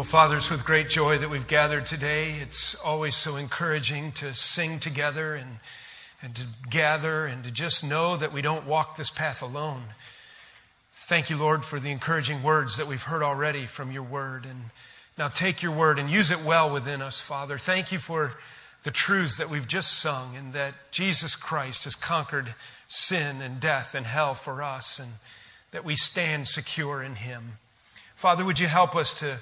Well, Father, it's with great joy that we've gathered today. It's always so encouraging to sing together and, and to gather and to just know that we don't walk this path alone. Thank you, Lord, for the encouraging words that we've heard already from your word. And now take your word and use it well within us, Father. Thank you for the truths that we've just sung and that Jesus Christ has conquered sin and death and hell for us and that we stand secure in him. Father, would you help us to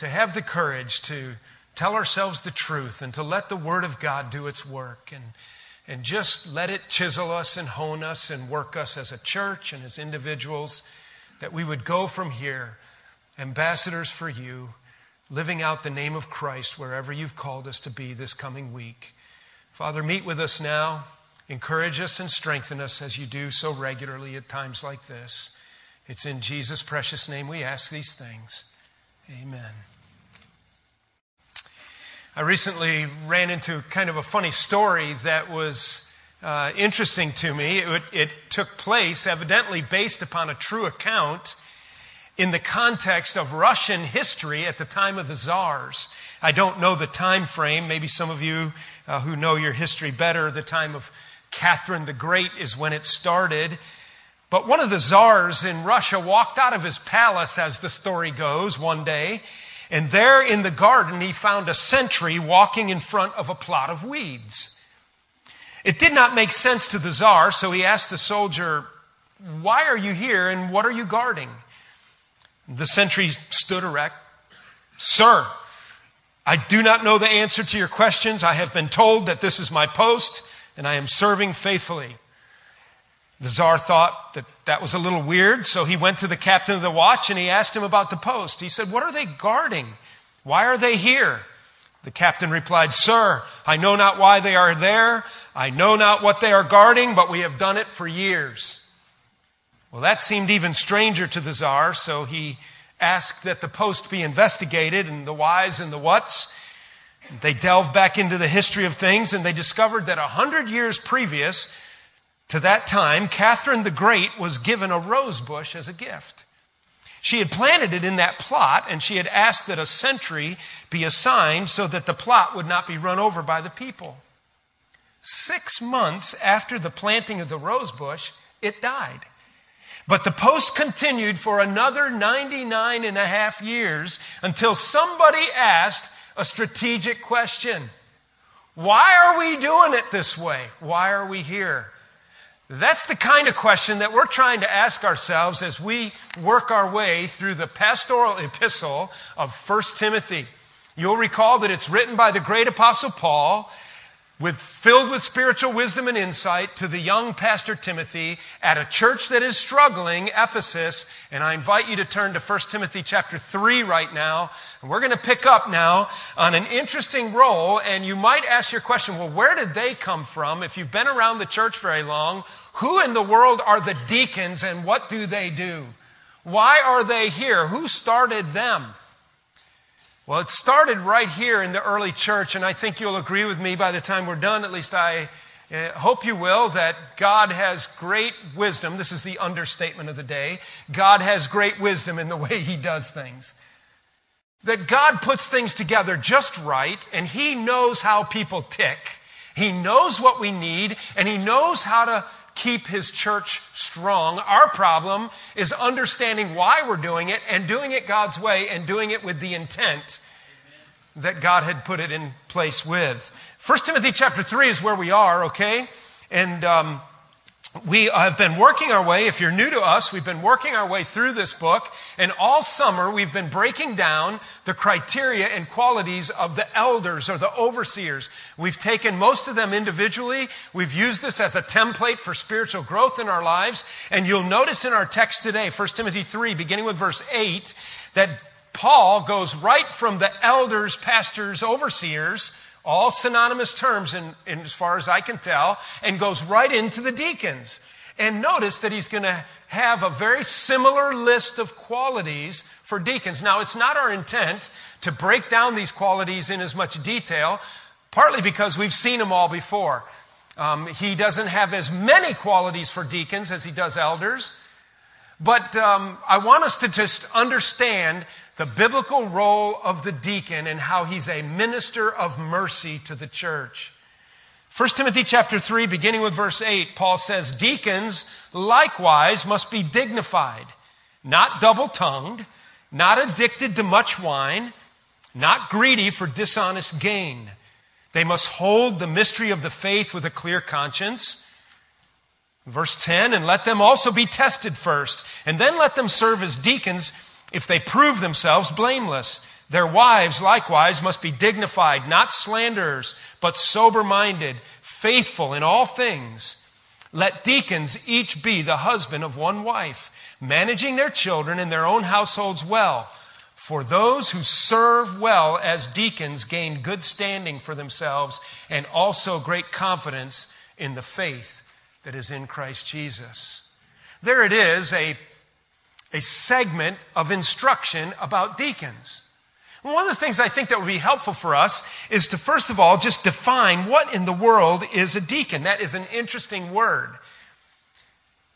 to have the courage to tell ourselves the truth and to let the Word of God do its work and, and just let it chisel us and hone us and work us as a church and as individuals, that we would go from here ambassadors for you, living out the name of Christ wherever you've called us to be this coming week. Father, meet with us now. Encourage us and strengthen us as you do so regularly at times like this. It's in Jesus' precious name we ask these things. Amen. I recently ran into kind of a funny story that was uh, interesting to me. It, it took place, evidently based upon a true account, in the context of Russian history at the time of the czars. I don't know the time frame. Maybe some of you uh, who know your history better, the time of Catherine the Great is when it started. But one of the czars in Russia walked out of his palace, as the story goes, one day, and there in the garden, he found a sentry walking in front of a plot of weeds. It did not make sense to the czar, so he asked the soldier, Why are you here and what are you guarding? The sentry stood erect. Sir, I do not know the answer to your questions. I have been told that this is my post and I am serving faithfully. The czar thought that that was a little weird, so he went to the captain of the watch and he asked him about the post. He said, What are they guarding? Why are they here? The captain replied, Sir, I know not why they are there. I know not what they are guarding, but we have done it for years. Well, that seemed even stranger to the czar, so he asked that the post be investigated and the whys and the whats. They delved back into the history of things and they discovered that a hundred years previous, to that time, Catherine the Great was given a rose bush as a gift. She had planted it in that plot, and she had asked that a sentry be assigned so that the plot would not be run over by the people. Six months after the planting of the rose bush, it died. But the post continued for another 99 and a half years until somebody asked a strategic question Why are we doing it this way? Why are we here? That's the kind of question that we're trying to ask ourselves as we work our way through the pastoral epistle of 1 Timothy. You'll recall that it's written by the great apostle Paul with filled with spiritual wisdom and insight to the young pastor Timothy at a church that is struggling, Ephesus. And I invite you to turn to 1 Timothy chapter 3 right now. And we're going to pick up now on an interesting role. And you might ask your question, well, where did they come from? If you've been around the church very long, who in the world are the deacons and what do they do? Why are they here? Who started them? Well, it started right here in the early church, and I think you'll agree with me by the time we're done, at least I uh, hope you will, that God has great wisdom. This is the understatement of the day. God has great wisdom in the way He does things. That God puts things together just right, and He knows how people tick. He knows what we need, and He knows how to keep His church strong. Our problem is understanding why we're doing it and doing it God's way and doing it with the intent that God had put it in place with. 1 Timothy chapter 3 is where we are, okay? And um, we have been working our way, if you're new to us, we've been working our way through this book, and all summer we've been breaking down the criteria and qualities of the elders or the overseers. We've taken most of them individually. We've used this as a template for spiritual growth in our lives. And you'll notice in our text today, 1 Timothy 3, beginning with verse 8, that Paul goes right from the elders, pastors, overseers, all synonymous terms in, in, as far as I can tell, and goes right into the deacons. And notice that he's going to have a very similar list of qualities for deacons. Now, it's not our intent to break down these qualities in as much detail, partly because we've seen them all before. Um, he doesn't have as many qualities for deacons as he does elders. But um, I want us to just understand the biblical role of the deacon and how he's a minister of mercy to the church. 1 Timothy chapter 3 beginning with verse 8 Paul says deacons likewise must be dignified not double-tongued not addicted to much wine not greedy for dishonest gain they must hold the mystery of the faith with a clear conscience verse 10 and let them also be tested first and then let them serve as deacons if they prove themselves blameless their wives likewise must be dignified, not slanderers, but sober minded, faithful in all things. Let deacons each be the husband of one wife, managing their children and their own households well. For those who serve well as deacons gain good standing for themselves and also great confidence in the faith that is in Christ Jesus. There it is, a, a segment of instruction about deacons. One of the things I think that would be helpful for us is to first of all just define what in the world is a deacon. That is an interesting word.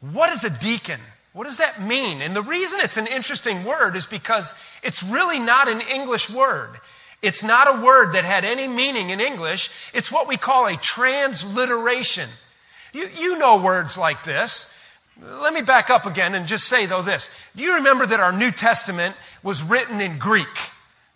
What is a deacon? What does that mean? And the reason it's an interesting word is because it's really not an English word. It's not a word that had any meaning in English. It's what we call a transliteration. You, you know words like this. Let me back up again and just say, though, this. Do you remember that our New Testament was written in Greek?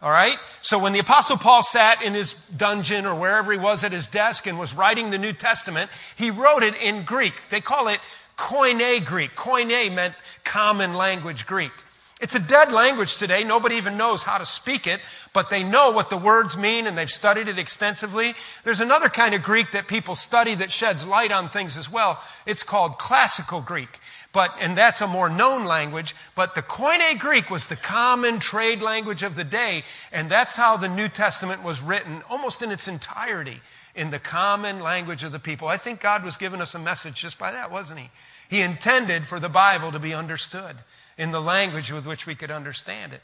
All right? So when the Apostle Paul sat in his dungeon or wherever he was at his desk and was writing the New Testament, he wrote it in Greek. They call it Koine Greek. Koine meant common language Greek. It's a dead language today. Nobody even knows how to speak it, but they know what the words mean and they've studied it extensively. There's another kind of Greek that people study that sheds light on things as well. It's called classical Greek. But, and that's a more known language, but the Koine Greek was the common trade language of the day, and that's how the New Testament was written almost in its entirety, in the common language of the people. I think God was giving us a message just by that, wasn't He? He intended for the Bible to be understood in the language with which we could understand it.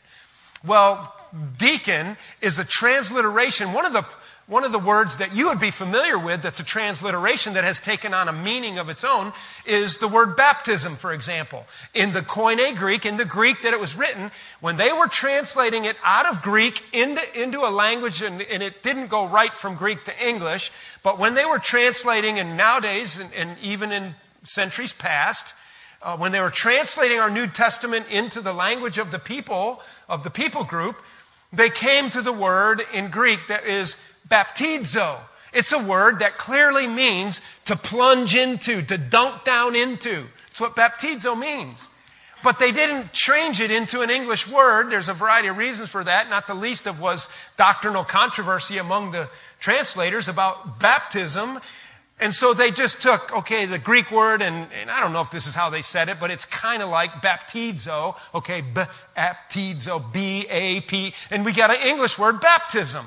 Well, deacon is a transliteration. One of the one of the words that you would be familiar with that's a transliteration that has taken on a meaning of its own is the word baptism, for example. In the Koine Greek, in the Greek that it was written, when they were translating it out of Greek into, into a language, and, and it didn't go right from Greek to English, but when they were translating, and nowadays, and, and even in centuries past, uh, when they were translating our New Testament into the language of the people, of the people group, they came to the word in Greek that is baptizo. It's a word that clearly means to plunge into, to dunk down into. That's what baptizo means. But they didn't change it into an English word. There's a variety of reasons for that, not the least of was doctrinal controversy among the translators about baptism. And so they just took, okay, the Greek word, and, and I don't know if this is how they said it, but it's kind of like baptizo, okay, baptizo, B A P, and we got an English word, baptism.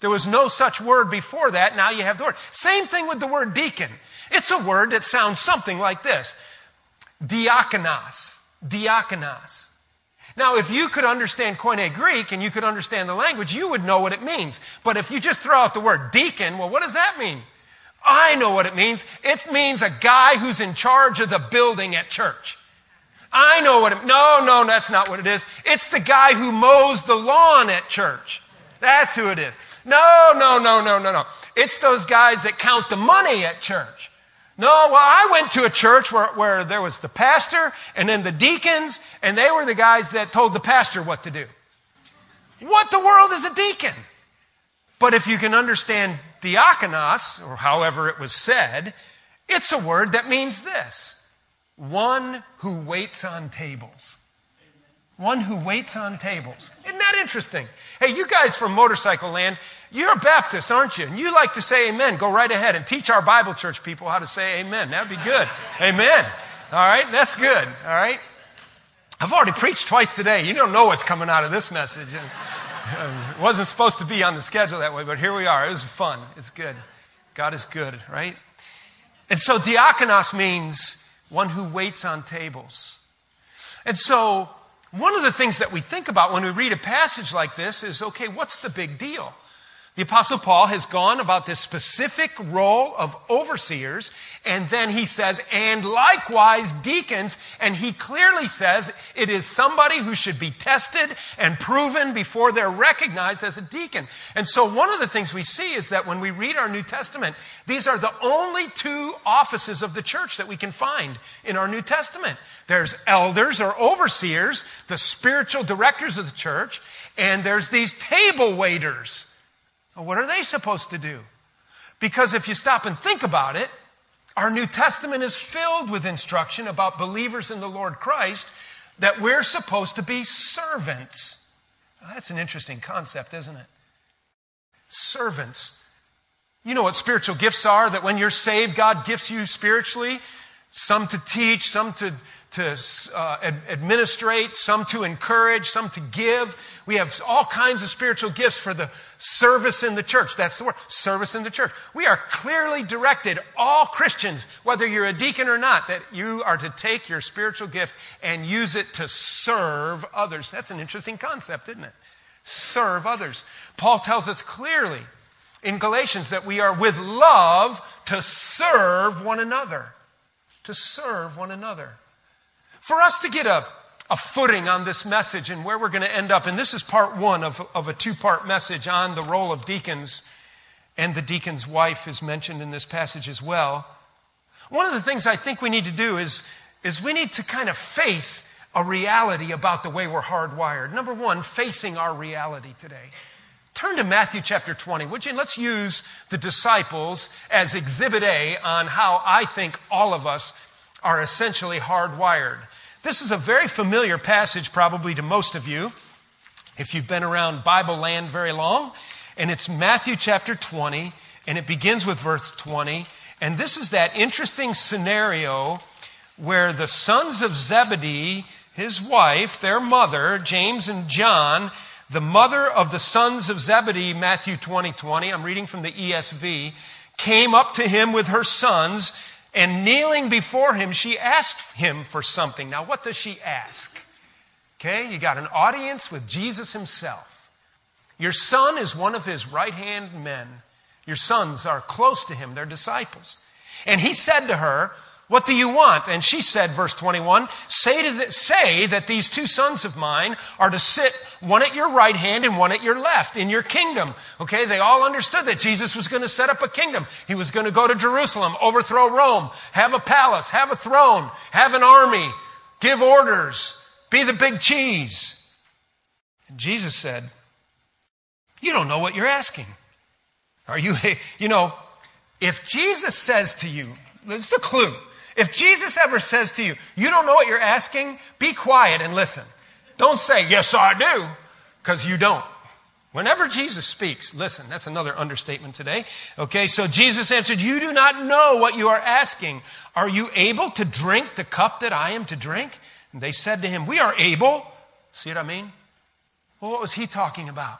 There was no such word before that. Now you have the word. Same thing with the word deacon. It's a word that sounds something like this diakonos. Diakonos. Now, if you could understand Koine Greek and you could understand the language, you would know what it means. But if you just throw out the word deacon, well, what does that mean? I know what it means. It means a guy who's in charge of the building at church. I know what it, no, no, that's not what it is. It's the guy who mows the lawn at church. That's who it is. No, no, no, no, no, no. It's those guys that count the money at church. No, well, I went to a church where, where there was the pastor and then the deacons, and they were the guys that told the pastor what to do. What the world is a deacon? But if you can understand diakonos, or however it was said, it's a word that means this one who waits on tables. One who waits on tables. Isn't that interesting? Hey, you guys from motorcycle land, you're a Baptist, aren't you? And you like to say amen. Go right ahead and teach our Bible church people how to say amen. That'd be good. amen. All right, that's good. All right. I've already preached twice today. You don't know what's coming out of this message. It wasn't supposed to be on the schedule that way, but here we are. It was fun. It's good. God is good, right? And so diakonos means one who waits on tables. And so one of the things that we think about when we read a passage like this is okay, what's the big deal? The Apostle Paul has gone about this specific role of overseers, and then he says, and likewise deacons, and he clearly says it is somebody who should be tested and proven before they're recognized as a deacon. And so one of the things we see is that when we read our New Testament, these are the only two offices of the church that we can find in our New Testament. There's elders or overseers, the spiritual directors of the church, and there's these table waiters what are they supposed to do? Because if you stop and think about it, our New Testament is filled with instruction about believers in the Lord Christ that we're supposed to be servants. Now, that's an interesting concept, isn't it? Servants. You know what spiritual gifts are? That when you're saved, God gifts you spiritually. Some to teach, some to to uh, ad- administrate, some to encourage, some to give. We have all kinds of spiritual gifts for the service in the church. That's the word, service in the church. We are clearly directed, all Christians, whether you're a deacon or not, that you are to take your spiritual gift and use it to serve others. That's an interesting concept, isn't it? Serve others. Paul tells us clearly in Galatians that we are with love to serve one another. To serve one another. For us to get a, a footing on this message and where we're going to end up, and this is part one of, of a two part message on the role of deacons, and the deacon's wife is mentioned in this passage as well. One of the things I think we need to do is, is we need to kind of face a reality about the way we're hardwired. Number one, facing our reality today. Turn to Matthew chapter 20, would you? Let's use the disciples as exhibit A on how I think all of us are essentially hardwired. This is a very familiar passage, probably to most of you, if you've been around Bible land very long. And it's Matthew chapter 20, and it begins with verse 20. And this is that interesting scenario where the sons of Zebedee, his wife, their mother, James and John, the mother of the sons of Zebedee, Matthew 20, 20, I'm reading from the ESV, came up to him with her sons and kneeling before him, she asked him for something. Now, what does she ask? Okay, you got an audience with Jesus himself. Your son is one of his right hand men. Your sons are close to him, they're disciples. And he said to her, what do you want? And she said, verse 21, say, the, say that these two sons of mine are to sit one at your right hand and one at your left in your kingdom. Okay, they all understood that Jesus was going to set up a kingdom. He was going to go to Jerusalem, overthrow Rome, have a palace, have a throne, have an army, give orders, be the big cheese. And Jesus said, You don't know what you're asking. Are you, you know, if Jesus says to you, it's the clue. If Jesus ever says to you, you don't know what you're asking, be quiet and listen. Don't say, yes, I do, because you don't. Whenever Jesus speaks, listen, that's another understatement today. Okay, so Jesus answered, You do not know what you are asking. Are you able to drink the cup that I am to drink? And they said to him, We are able. See what I mean? Well, what was he talking about?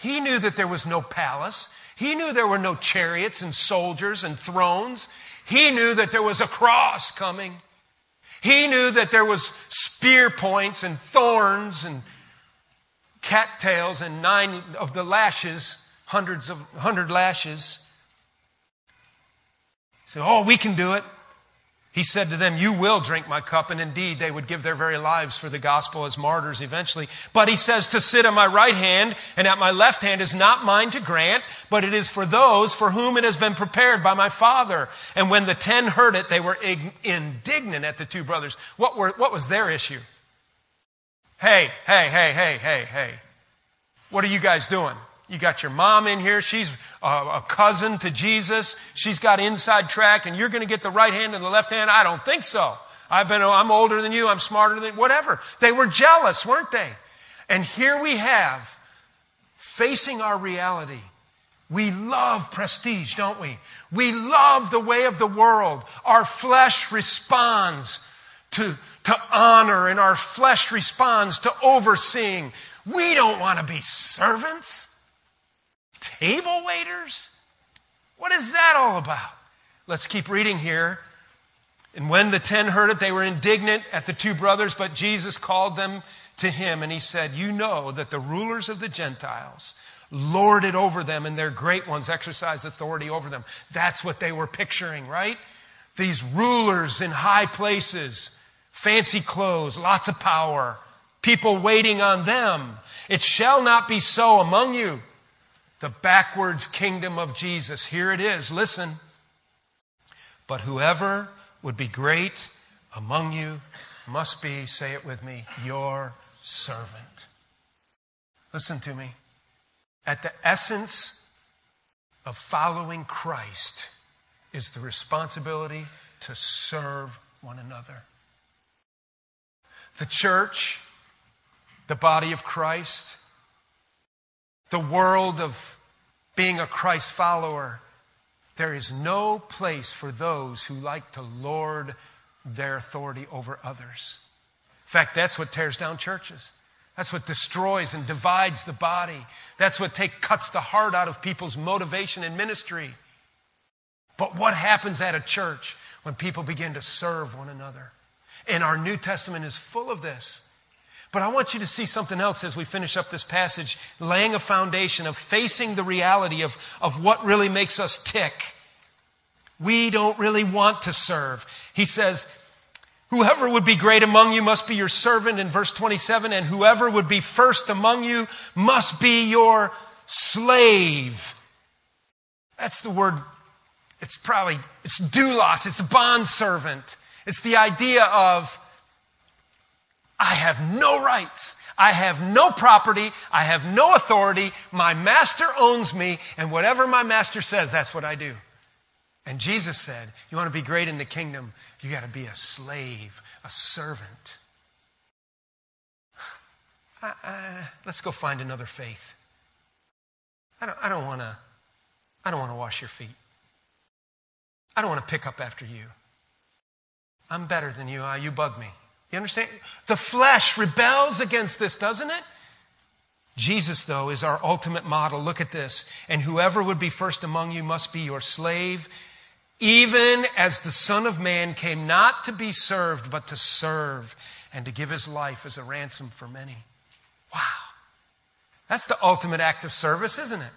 He knew that there was no palace. He knew there were no chariots and soldiers and thrones. He knew that there was a cross coming. He knew that there was spear points and thorns and cattails and nine of the lashes, hundreds of hundred lashes. He said, Oh, we can do it. He said to them, You will drink my cup. And indeed, they would give their very lives for the gospel as martyrs eventually. But he says, To sit at my right hand and at my left hand is not mine to grant, but it is for those for whom it has been prepared by my Father. And when the ten heard it, they were indignant at the two brothers. What, were, what was their issue? Hey, hey, hey, hey, hey, hey. What are you guys doing? You got your mom in here. She's a, a, cousin to Jesus. She's got inside track, and you're going to get the right hand and the left hand. I don't think so. I've been, I'm older than you. I'm smarter than whatever. They were jealous, weren't they? And here we have facing our reality. We love prestige, don't we? We love the way of the world. Our flesh responds to, to honor, and our flesh responds to overseeing. We don't want to be servants. Table waiters? What is that all about? Let's keep reading here. And when the ten heard it, they were indignant at the two brothers, but Jesus called them to him and he said, You know that the rulers of the Gentiles lord it over them and their great ones exercise authority over them. That's what they were picturing, right? These rulers in high places, fancy clothes, lots of power, people waiting on them. It shall not be so among you. The backwards kingdom of Jesus. Here it is. Listen. But whoever would be great among you must be, say it with me, your servant. Listen to me. At the essence of following Christ is the responsibility to serve one another. The church, the body of Christ, the world of being a Christ follower, there is no place for those who like to lord their authority over others. In fact, that's what tears down churches. That's what destroys and divides the body. That's what take, cuts the heart out of people's motivation in ministry. But what happens at a church when people begin to serve one another? And our New Testament is full of this. But I want you to see something else as we finish up this passage, laying a foundation of facing the reality of, of what really makes us tick. We don't really want to serve. He says, Whoever would be great among you must be your servant in verse 27, and whoever would be first among you must be your slave. That's the word, it's probably, it's doulos, it's a bond servant. It's the idea of, I have no rights. I have no property. I have no authority. My master owns me, and whatever my master says, that's what I do. And Jesus said, You want to be great in the kingdom, you got to be a slave, a servant. Uh, uh, let's go find another faith. I don't, I don't want to. I don't want to wash your feet. I don't want to pick up after you. I'm better than you. Uh, you bug me. You understand? The flesh rebels against this, doesn't it? Jesus, though, is our ultimate model. Look at this. And whoever would be first among you must be your slave, even as the Son of Man came not to be served, but to serve and to give his life as a ransom for many. Wow. That's the ultimate act of service, isn't it?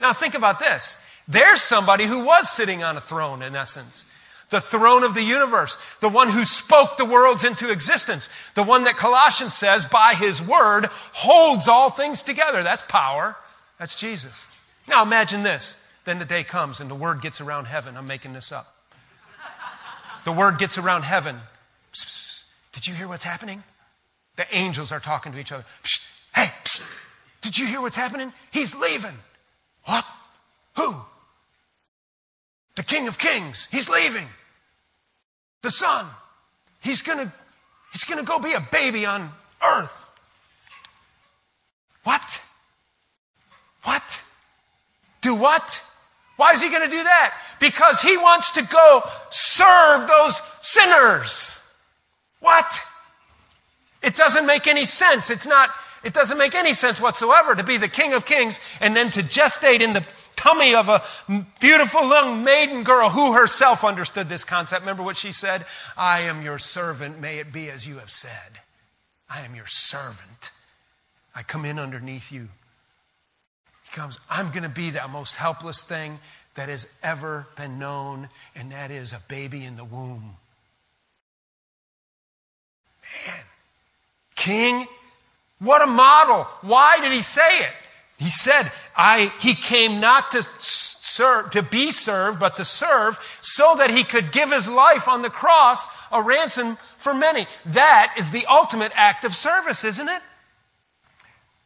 Now think about this. There's somebody who was sitting on a throne, in essence. The throne of the universe. The one who spoke the worlds into existence. The one that Colossians says, by his word, holds all things together. That's power. That's Jesus. Now imagine this. Then the day comes and the word gets around heaven. I'm making this up. The word gets around heaven. Psst, psst, did you hear what's happening? The angels are talking to each other. Psst, hey, did you hear what's happening? He's leaving. What? Who? The King of Kings. He's leaving. The Son. He's gonna, he's gonna go be a baby on earth. What? What? Do what? Why is he going to do that? Because he wants to go serve those sinners. What? It doesn't make any sense. It's not, it doesn't make any sense whatsoever to be the King of Kings and then to gestate in the tummy of a beautiful young maiden girl who herself understood this concept. Remember what she said? I am your servant. May it be as you have said. I am your servant. I come in underneath you He comes, I'm going to be that most helpless thing that has ever been known, and that is a baby in the womb. Man, King, what a model. Why did he say it? He said, I, he came not to serve, to be served, but to serve so that he could give his life on the cross a ransom for many. That is the ultimate act of service, isn't it?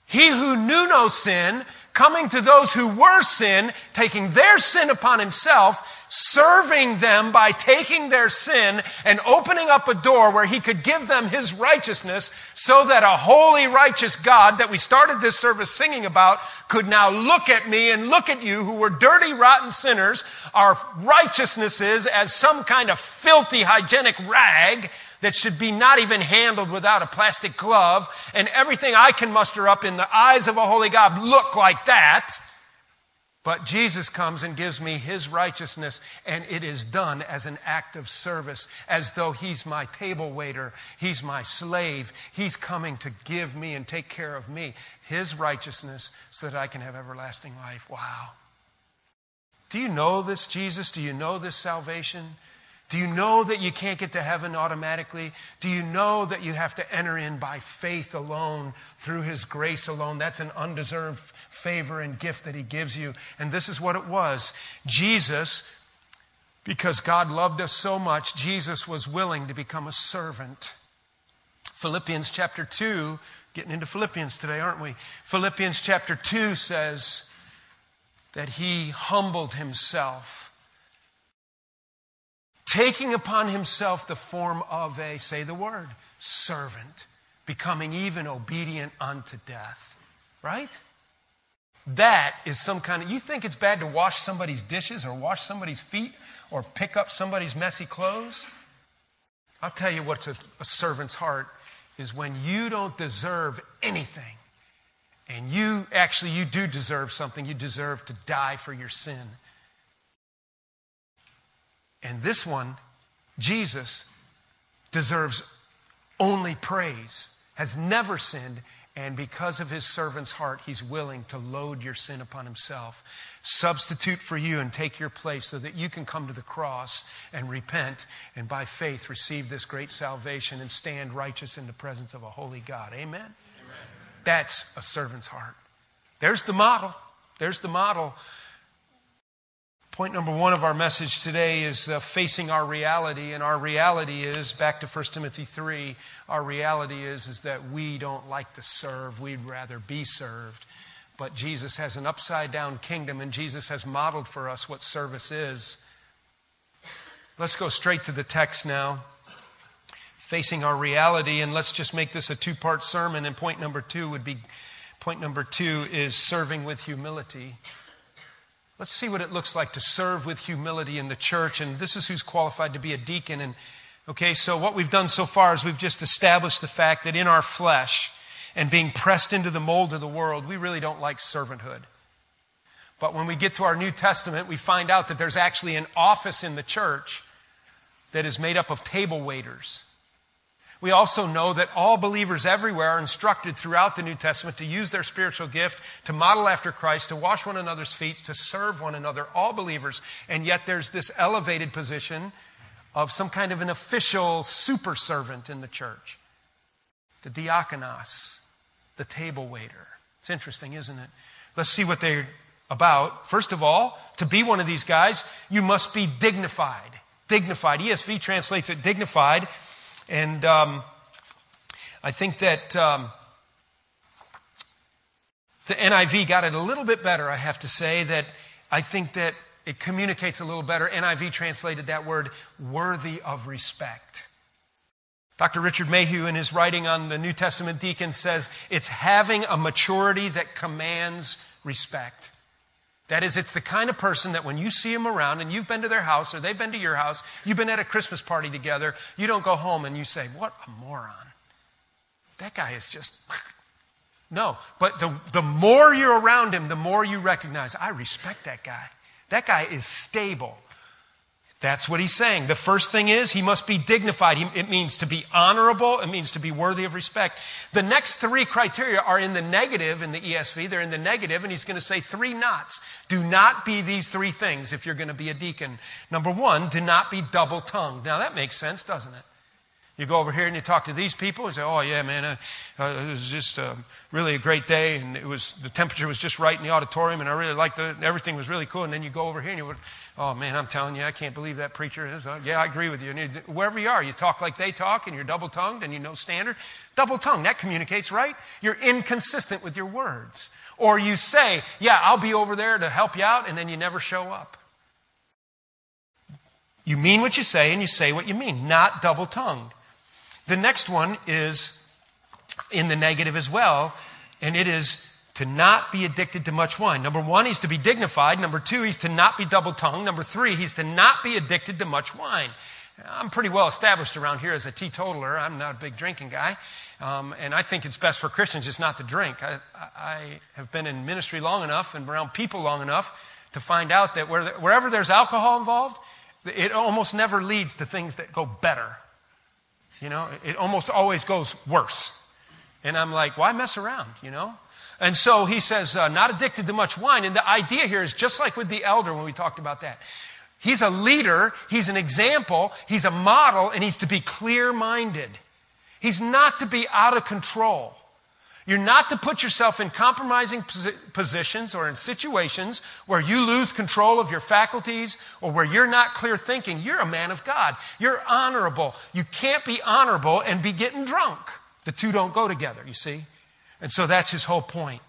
He who knew no sin, coming to those who were sin, taking their sin upon himself, serving them by taking their sin and opening up a door where he could give them his righteousness so that a holy, righteous God that we started this service singing about could now look at me and look at you who were dirty, rotten sinners, our righteousness is as some kind of filthy, hygienic rag that should be not even handled without a plastic glove, and everything I can muster up in the eyes of a holy God look like that. But Jesus comes and gives me his righteousness, and it is done as an act of service, as though he's my table waiter, he's my slave. He's coming to give me and take care of me, his righteousness, so that I can have everlasting life. Wow. Do you know this, Jesus? Do you know this salvation? Do you know that you can't get to heaven automatically? Do you know that you have to enter in by faith alone, through His grace alone? That's an undeserved favor and gift that He gives you. And this is what it was Jesus, because God loved us so much, Jesus was willing to become a servant. Philippians chapter 2, getting into Philippians today, aren't we? Philippians chapter 2 says that He humbled Himself taking upon himself the form of a, say the word, servant, becoming even obedient unto death. Right? That is some kind of, you think it's bad to wash somebody's dishes or wash somebody's feet or pick up somebody's messy clothes? I'll tell you what's a, a servant's heart is when you don't deserve anything and you actually you do deserve something you deserve to die for your sin and this one, Jesus, deserves only praise, has never sinned, and because of his servant's heart, he's willing to load your sin upon himself, substitute for you, and take your place so that you can come to the cross and repent and by faith receive this great salvation and stand righteous in the presence of a holy God. Amen? Amen. That's a servant's heart. There's the model. There's the model Point number one of our message today is uh, facing our reality. And our reality is, back to 1 Timothy 3, our reality is, is that we don't like to serve, we'd rather be served. But Jesus has an upside down kingdom, and Jesus has modeled for us what service is. Let's go straight to the text now. Facing our reality, and let's just make this a two part sermon. And point number two would be point number two is serving with humility. Let's see what it looks like to serve with humility in the church. And this is who's qualified to be a deacon. And okay, so what we've done so far is we've just established the fact that in our flesh and being pressed into the mold of the world, we really don't like servanthood. But when we get to our New Testament, we find out that there's actually an office in the church that is made up of table waiters. We also know that all believers everywhere are instructed throughout the New Testament to use their spiritual gift, to model after Christ, to wash one another's feet, to serve one another, all believers. And yet there's this elevated position of some kind of an official super servant in the church the diakonos, the table waiter. It's interesting, isn't it? Let's see what they're about. First of all, to be one of these guys, you must be dignified. Dignified. ESV translates it dignified. And um, I think that um, the NIV got it a little bit better, I have to say, that I think that it communicates a little better. NIV translated that word worthy of respect. Dr. Richard Mayhue, in his writing on the New Testament deacon, says it's having a maturity that commands respect. That is, it's the kind of person that when you see them around and you've been to their house or they've been to your house, you've been at a Christmas party together, you don't go home and you say, What a moron. That guy is just. no, but the, the more you're around him, the more you recognize, I respect that guy. That guy is stable. That's what he's saying. The first thing is he must be dignified. it means to be honorable. It means to be worthy of respect. The next three criteria are in the negative in the ESV. They're in the negative, and he's going to say three knots. Do not be these three things if you're going to be a deacon. Number one, do not be double tongued. Now that makes sense, doesn't it? You go over here and you talk to these people and say, "Oh yeah, man, uh, uh, it was just uh, really a great day, and it was the temperature was just right in the auditorium, and I really liked it. Everything was really cool." And then you go over here and you, "Oh man, I'm telling you, I can't believe that preacher is." Uh, yeah, I agree with you. And you, wherever you are, you talk like they talk, and you're double tongued, and you know standard. Double tongued that communicates right. You're inconsistent with your words, or you say, "Yeah, I'll be over there to help you out," and then you never show up. You mean what you say, and you say what you mean, not double tongued. The next one is in the negative as well, and it is to not be addicted to much wine. Number one, he's to be dignified. Number two, he's to not be double tongued. Number three, he's to not be addicted to much wine. I'm pretty well established around here as a teetotaler. I'm not a big drinking guy. Um, and I think it's best for Christians just not to drink. I, I have been in ministry long enough and around people long enough to find out that where, wherever there's alcohol involved, it almost never leads to things that go better. You know, it almost always goes worse. And I'm like, why mess around, you know? And so he says, uh, not addicted to much wine. And the idea here is just like with the elder when we talked about that. He's a leader, he's an example, he's a model, and he's to be clear minded. He's not to be out of control. You're not to put yourself in compromising positions or in situations where you lose control of your faculties or where you're not clear thinking. You're a man of God. You're honorable. You can't be honorable and be getting drunk. The two don't go together, you see? And so that's his whole point.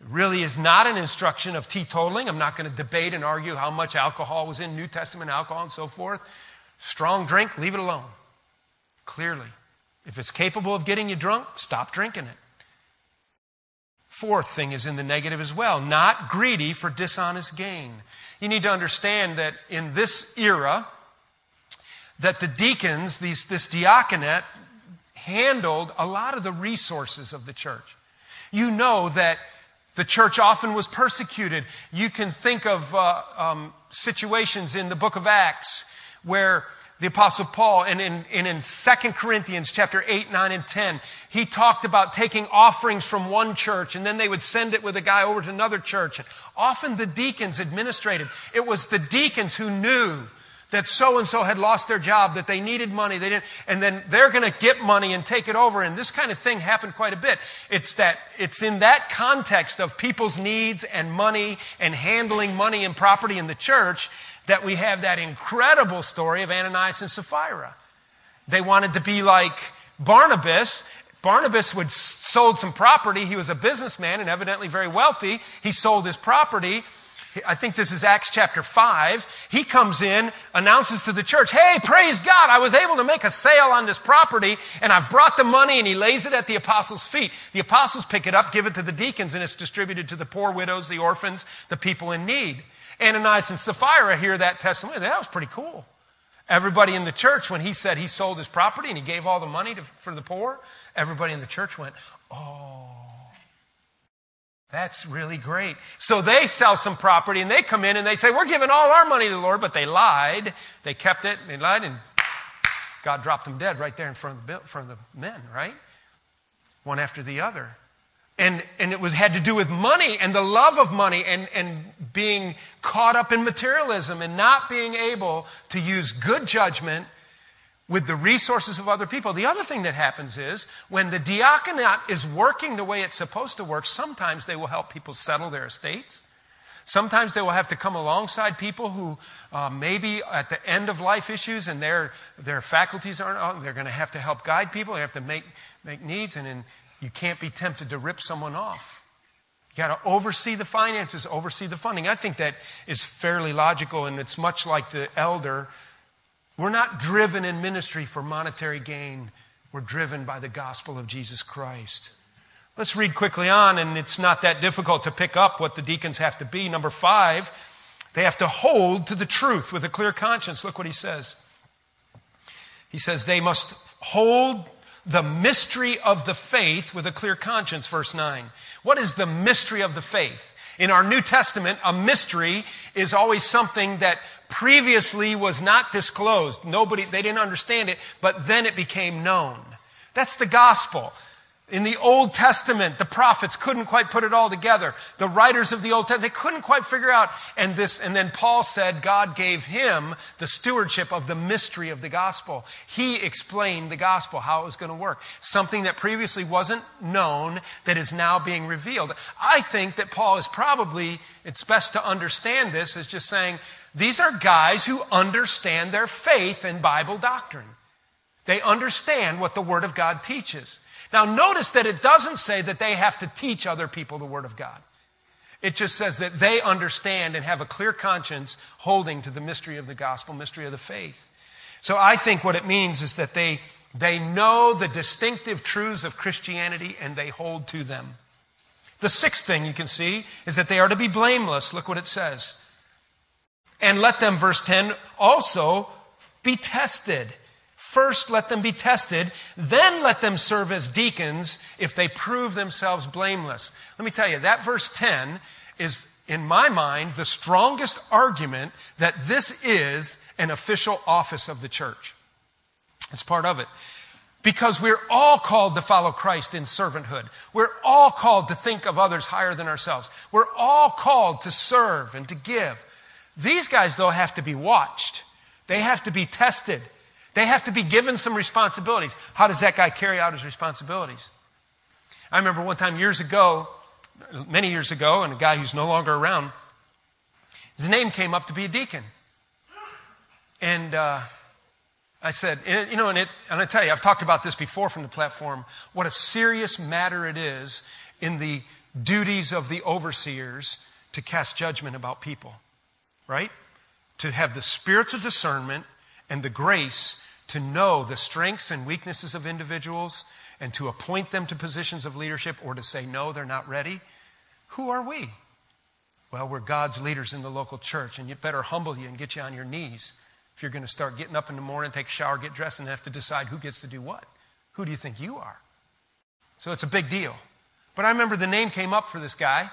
It really is not an instruction of teetotaling. I'm not going to debate and argue how much alcohol was in New Testament alcohol and so forth. Strong drink, leave it alone. Clearly. If it's capable of getting you drunk, stop drinking it. Fourth thing is in the negative as well not greedy for dishonest gain. You need to understand that in this era, that the deacons, these, this diaconate, handled a lot of the resources of the church. You know that the church often was persecuted. You can think of uh, um, situations in the book of Acts where the apostle paul and in, and in 2 corinthians chapter 8 9 and 10 he talked about taking offerings from one church and then they would send it with a guy over to another church and often the deacons administrated it was the deacons who knew that so and so had lost their job, that they needed money, they didn't, and then they're going to get money and take it over. And this kind of thing happened quite a bit. It's that, it's in that context of people's needs and money and handling money and property in the church that we have that incredible story of Ananias and Sapphira. They wanted to be like Barnabas. Barnabas would sold some property. He was a businessman and evidently very wealthy. He sold his property I think this is Acts chapter 5. He comes in, announces to the church, Hey, praise God, I was able to make a sale on this property, and I've brought the money, and he lays it at the apostles' feet. The apostles pick it up, give it to the deacons, and it's distributed to the poor widows, the orphans, the people in need. Ananias and Sapphira hear that testimony. That was pretty cool. Everybody in the church, when he said he sold his property and he gave all the money to, for the poor, everybody in the church went, Oh, that's really great. So they sell some property and they come in and they say, We're giving all our money to the Lord, but they lied. They kept it, they lied, and God dropped them dead right there in front of the, front of the men, right? One after the other. And, and it was, had to do with money and the love of money and, and being caught up in materialism and not being able to use good judgment with the resources of other people. The other thing that happens is when the diaconate is working the way it's supposed to work, sometimes they will help people settle their estates. Sometimes they will have to come alongside people who uh, maybe at the end of life issues and their, their faculties aren't, they're going to have to help guide people. They have to make, make needs, and then you can't be tempted to rip someone off. You got to oversee the finances, oversee the funding. I think that is fairly logical, and it's much like the elder we're not driven in ministry for monetary gain. We're driven by the gospel of Jesus Christ. Let's read quickly on, and it's not that difficult to pick up what the deacons have to be. Number five, they have to hold to the truth with a clear conscience. Look what he says. He says they must hold the mystery of the faith with a clear conscience, verse 9. What is the mystery of the faith? In our New Testament, a mystery is always something that previously was not disclosed. Nobody, they didn't understand it, but then it became known. That's the gospel. In the Old Testament, the prophets couldn't quite put it all together. The writers of the Old Testament, they couldn't quite figure out. And this, and then Paul said God gave him the stewardship of the mystery of the gospel. He explained the gospel, how it was going to work. Something that previously wasn't known that is now being revealed. I think that Paul is probably, it's best to understand this as just saying, these are guys who understand their faith and Bible doctrine. They understand what the Word of God teaches. Now, notice that it doesn't say that they have to teach other people the Word of God. It just says that they understand and have a clear conscience holding to the mystery of the gospel, mystery of the faith. So I think what it means is that they, they know the distinctive truths of Christianity and they hold to them. The sixth thing you can see is that they are to be blameless. Look what it says. And let them, verse 10, also be tested. First, let them be tested, then let them serve as deacons if they prove themselves blameless. Let me tell you, that verse 10 is, in my mind, the strongest argument that this is an official office of the church. It's part of it. Because we're all called to follow Christ in servanthood. We're all called to think of others higher than ourselves. We're all called to serve and to give. These guys, though, have to be watched. They have to be tested. They have to be given some responsibilities. How does that guy carry out his responsibilities? I remember one time years ago, many years ago, and a guy who's no longer around, his name came up to be a deacon. And uh, I said, you know, and, it, and I tell you, I've talked about this before from the platform, what a serious matter it is in the duties of the overseers to cast judgment about people, right? To have the spiritual discernment and the grace to know the strengths and weaknesses of individuals and to appoint them to positions of leadership or to say, no, they're not ready. Who are we? Well, we're God's leaders in the local church, and you better humble you and get you on your knees if you're going to start getting up in the morning, take a shower, get dressed, and have to decide who gets to do what. Who do you think you are? So it's a big deal. But I remember the name came up for this guy,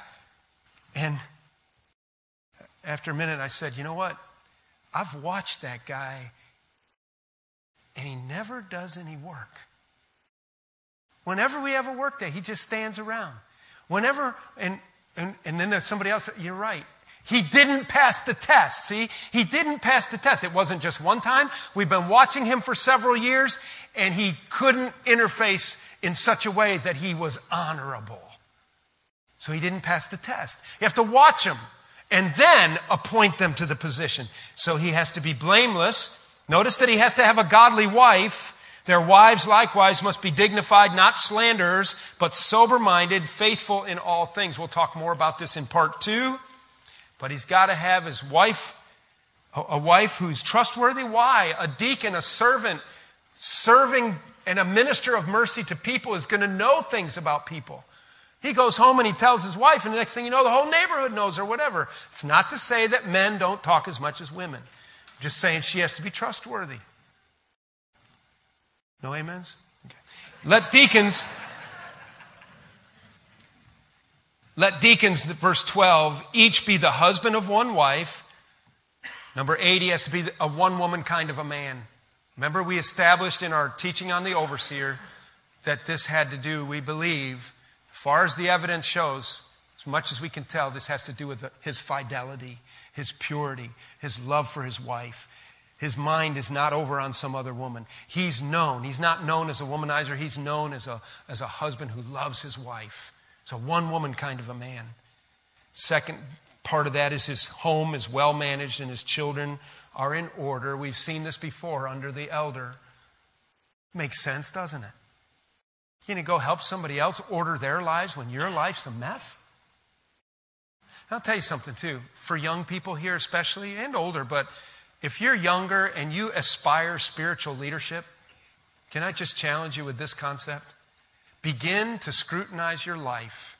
and after a minute, I said, You know what? I've watched that guy, and he never does any work. Whenever we have a work day, he just stands around. Whenever, and, and, and then there's somebody else, you're right. He didn't pass the test. See, he didn't pass the test. It wasn't just one time. We've been watching him for several years, and he couldn't interface in such a way that he was honorable. So he didn't pass the test. You have to watch him and then appoint them to the position. So he has to be blameless. Notice that he has to have a godly wife. Their wives likewise must be dignified, not slanderers, but sober minded, faithful in all things. We'll talk more about this in part two. But he's got to have his wife, a wife who's trustworthy. Why? A deacon, a servant, serving and a minister of mercy to people is going to know things about people. He goes home and he tells his wife, and the next thing you know, the whole neighborhood knows or whatever. It's not to say that men don't talk as much as women. Just saying she has to be trustworthy. No amens? Okay. Let deacons Let deacons, verse 12, each be the husband of one wife. Number eight, he has to be a one woman kind of a man. Remember, we established in our teaching on the overseer that this had to do, we believe, as far as the evidence shows, as much as we can tell, this has to do with his fidelity, his purity, his love for his wife. His mind is not over on some other woman. He's known. He's not known as a womanizer. He's known as a, as a husband who loves his wife. It's a one woman kind of a man. Second part of that is his home is well managed and his children are in order. We've seen this before under the elder. Makes sense, doesn't it? You to go help somebody else order their lives when your life's a mess? I'll tell you something, too. For young people here, especially, and older, but if you're younger and you aspire spiritual leadership, can I just challenge you with this concept? Begin to scrutinize your life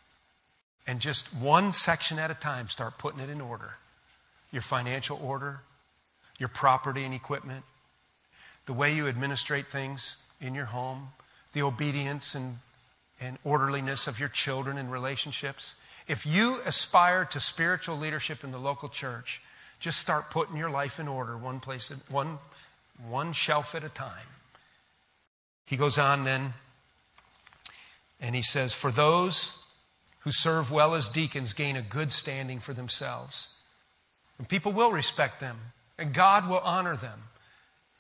and just one section at a time start putting it in order. Your financial order, your property and equipment, the way you administrate things in your home, the obedience and, and orderliness of your children and relationships. If you aspire to spiritual leadership in the local church, just start putting your life in order one place, one, one shelf at a time. He goes on then and he says, For those who serve well as deacons gain a good standing for themselves. And people will respect them, and God will honor them.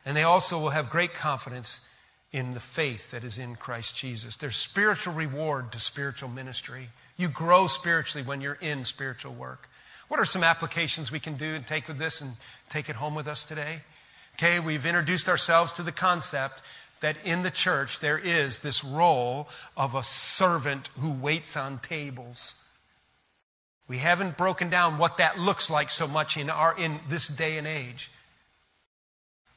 And they also will have great confidence in the faith that is in Christ Jesus. There's spiritual reward to spiritual ministry. You grow spiritually when you're in spiritual work. What are some applications we can do and take with this and take it home with us today? Okay, we've introduced ourselves to the concept that in the church there is this role of a servant who waits on tables. We haven't broken down what that looks like so much in, our, in this day and age.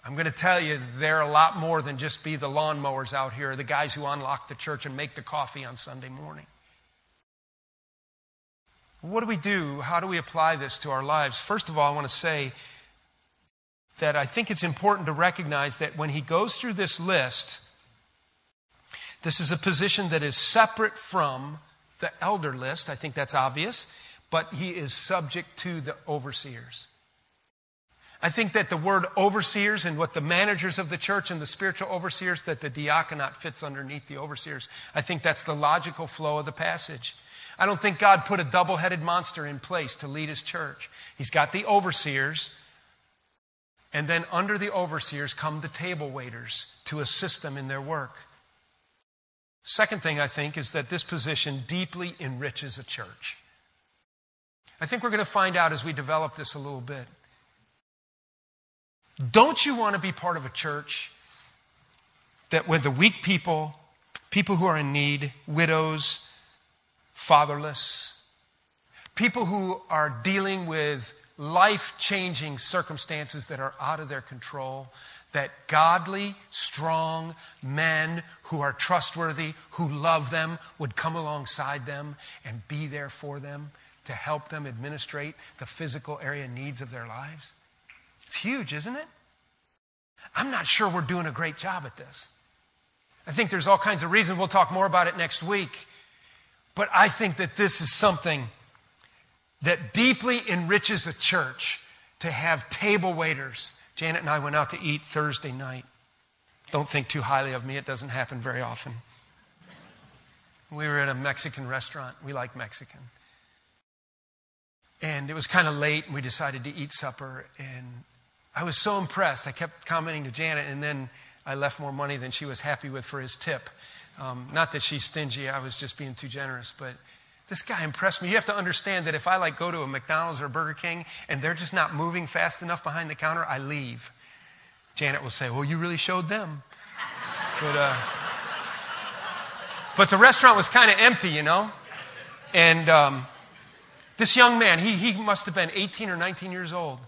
I'm going to tell you, they're a lot more than just be the lawnmowers out here, the guys who unlock the church and make the coffee on Sunday morning. What do we do? How do we apply this to our lives? First of all, I want to say that I think it's important to recognize that when he goes through this list, this is a position that is separate from the elder list. I think that's obvious. but he is subject to the overseers. I think that the word overseers and what the managers of the church and the spiritual overseers, that the diaconate fits underneath the overseers. I think that's the logical flow of the passage. I don't think God put a double headed monster in place to lead his church. He's got the overseers, and then under the overseers come the table waiters to assist them in their work. Second thing I think is that this position deeply enriches a church. I think we're going to find out as we develop this a little bit. Don't you want to be part of a church that with the weak people, people who are in need, widows, fatherless, people who are dealing with life changing circumstances that are out of their control, that godly, strong men who are trustworthy, who love them, would come alongside them and be there for them to help them administrate the physical area needs of their lives? It's huge, isn't it? I'm not sure we're doing a great job at this. I think there's all kinds of reasons. We'll talk more about it next week. But I think that this is something that deeply enriches a church to have table waiters. Janet and I went out to eat Thursday night. Don't think too highly of me, it doesn't happen very often. We were at a Mexican restaurant. We like Mexican. And it was kind of late, and we decided to eat supper. And I was so impressed. I kept commenting to Janet, and then I left more money than she was happy with for his tip. Um, not that she's stingy, I was just being too generous, but this guy impressed me. You have to understand that if I like go to a McDonald's or a Burger King and they're just not moving fast enough behind the counter, I leave. Janet will say, Well, you really showed them. But, uh, but the restaurant was kind of empty, you know? And um, this young man, he, he must have been 18 or 19 years old.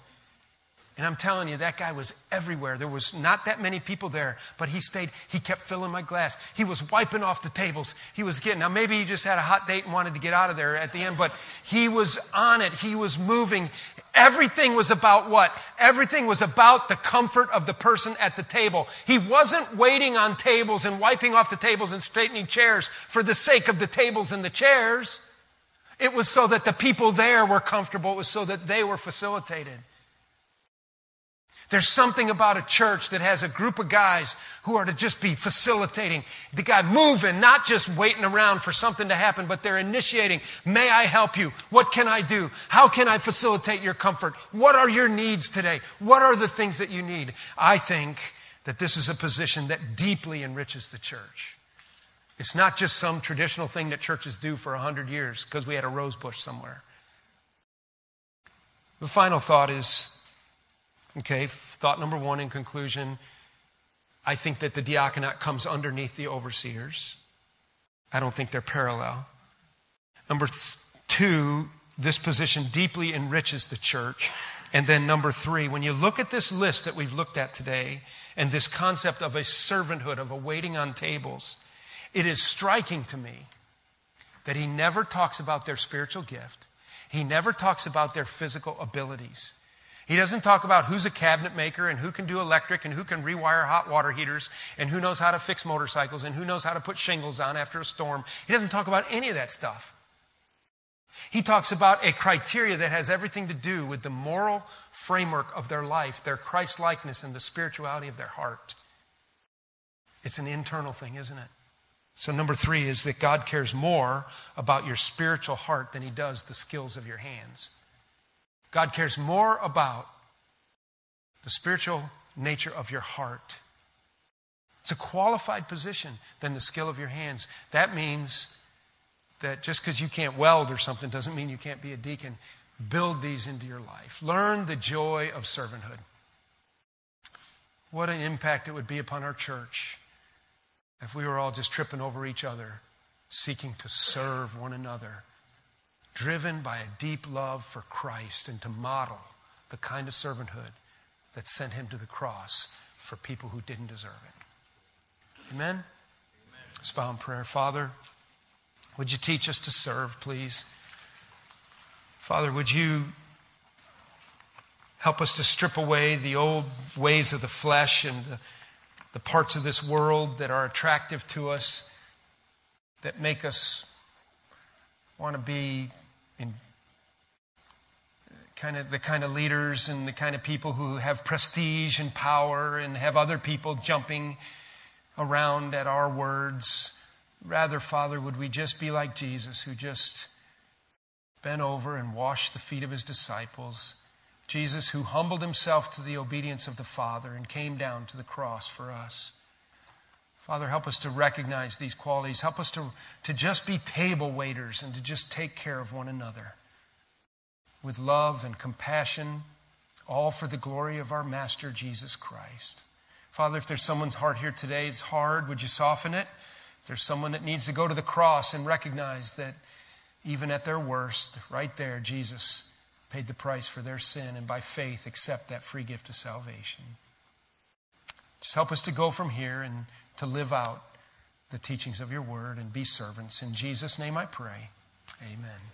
And I'm telling you, that guy was everywhere. There was not that many people there, but he stayed. He kept filling my glass. He was wiping off the tables. He was getting, now maybe he just had a hot date and wanted to get out of there at the end, but he was on it. He was moving. Everything was about what? Everything was about the comfort of the person at the table. He wasn't waiting on tables and wiping off the tables and straightening chairs for the sake of the tables and the chairs. It was so that the people there were comfortable. It was so that they were facilitated. There's something about a church that has a group of guys who are to just be facilitating the guy moving, not just waiting around for something to happen, but they're initiating. May I help you? What can I do? How can I facilitate your comfort? What are your needs today? What are the things that you need? I think that this is a position that deeply enriches the church. It's not just some traditional thing that churches do for 100 years because we had a rose bush somewhere. The final thought is okay, thought number one in conclusion I think that the diaconate comes underneath the overseers. I don't think they're parallel. Number two, this position deeply enriches the church. And then number three, when you look at this list that we've looked at today and this concept of a servanthood, of a waiting on tables, it is striking to me that he never talks about their spiritual gift. He never talks about their physical abilities. He doesn't talk about who's a cabinet maker and who can do electric and who can rewire hot water heaters and who knows how to fix motorcycles and who knows how to put shingles on after a storm. He doesn't talk about any of that stuff. He talks about a criteria that has everything to do with the moral framework of their life, their Christ likeness, and the spirituality of their heart. It's an internal thing, isn't it? So, number three is that God cares more about your spiritual heart than he does the skills of your hands. God cares more about the spiritual nature of your heart. It's a qualified position than the skill of your hands. That means that just because you can't weld or something doesn't mean you can't be a deacon. Build these into your life. Learn the joy of servanthood. What an impact it would be upon our church if we were all just tripping over each other, seeking to serve one another, driven by a deep love for Christ and to model the kind of servanthood that sent him to the cross for people who didn't deserve it. Amen? Amen. Let's bow in prayer. Father, would you teach us to serve, please? Father, would you help us to strip away the old ways of the flesh and the the parts of this world that are attractive to us, that make us want to be kind of the kind of leaders and the kind of people who have prestige and power and have other people jumping around at our words. Rather, Father, would we just be like Jesus, who just bent over and washed the feet of his disciples? Jesus, who humbled himself to the obedience of the Father and came down to the cross for us. Father, help us to recognize these qualities. Help us to, to just be table waiters and to just take care of one another with love and compassion, all for the glory of our Master Jesus Christ. Father, if there's someone's heart here today, it's hard, would you soften it? If there's someone that needs to go to the cross and recognize that even at their worst, right there, Jesus paid the price for their sin and by faith accept that free gift of salvation. Just help us to go from here and to live out the teachings of your word and be servants. In Jesus' name I pray. Amen.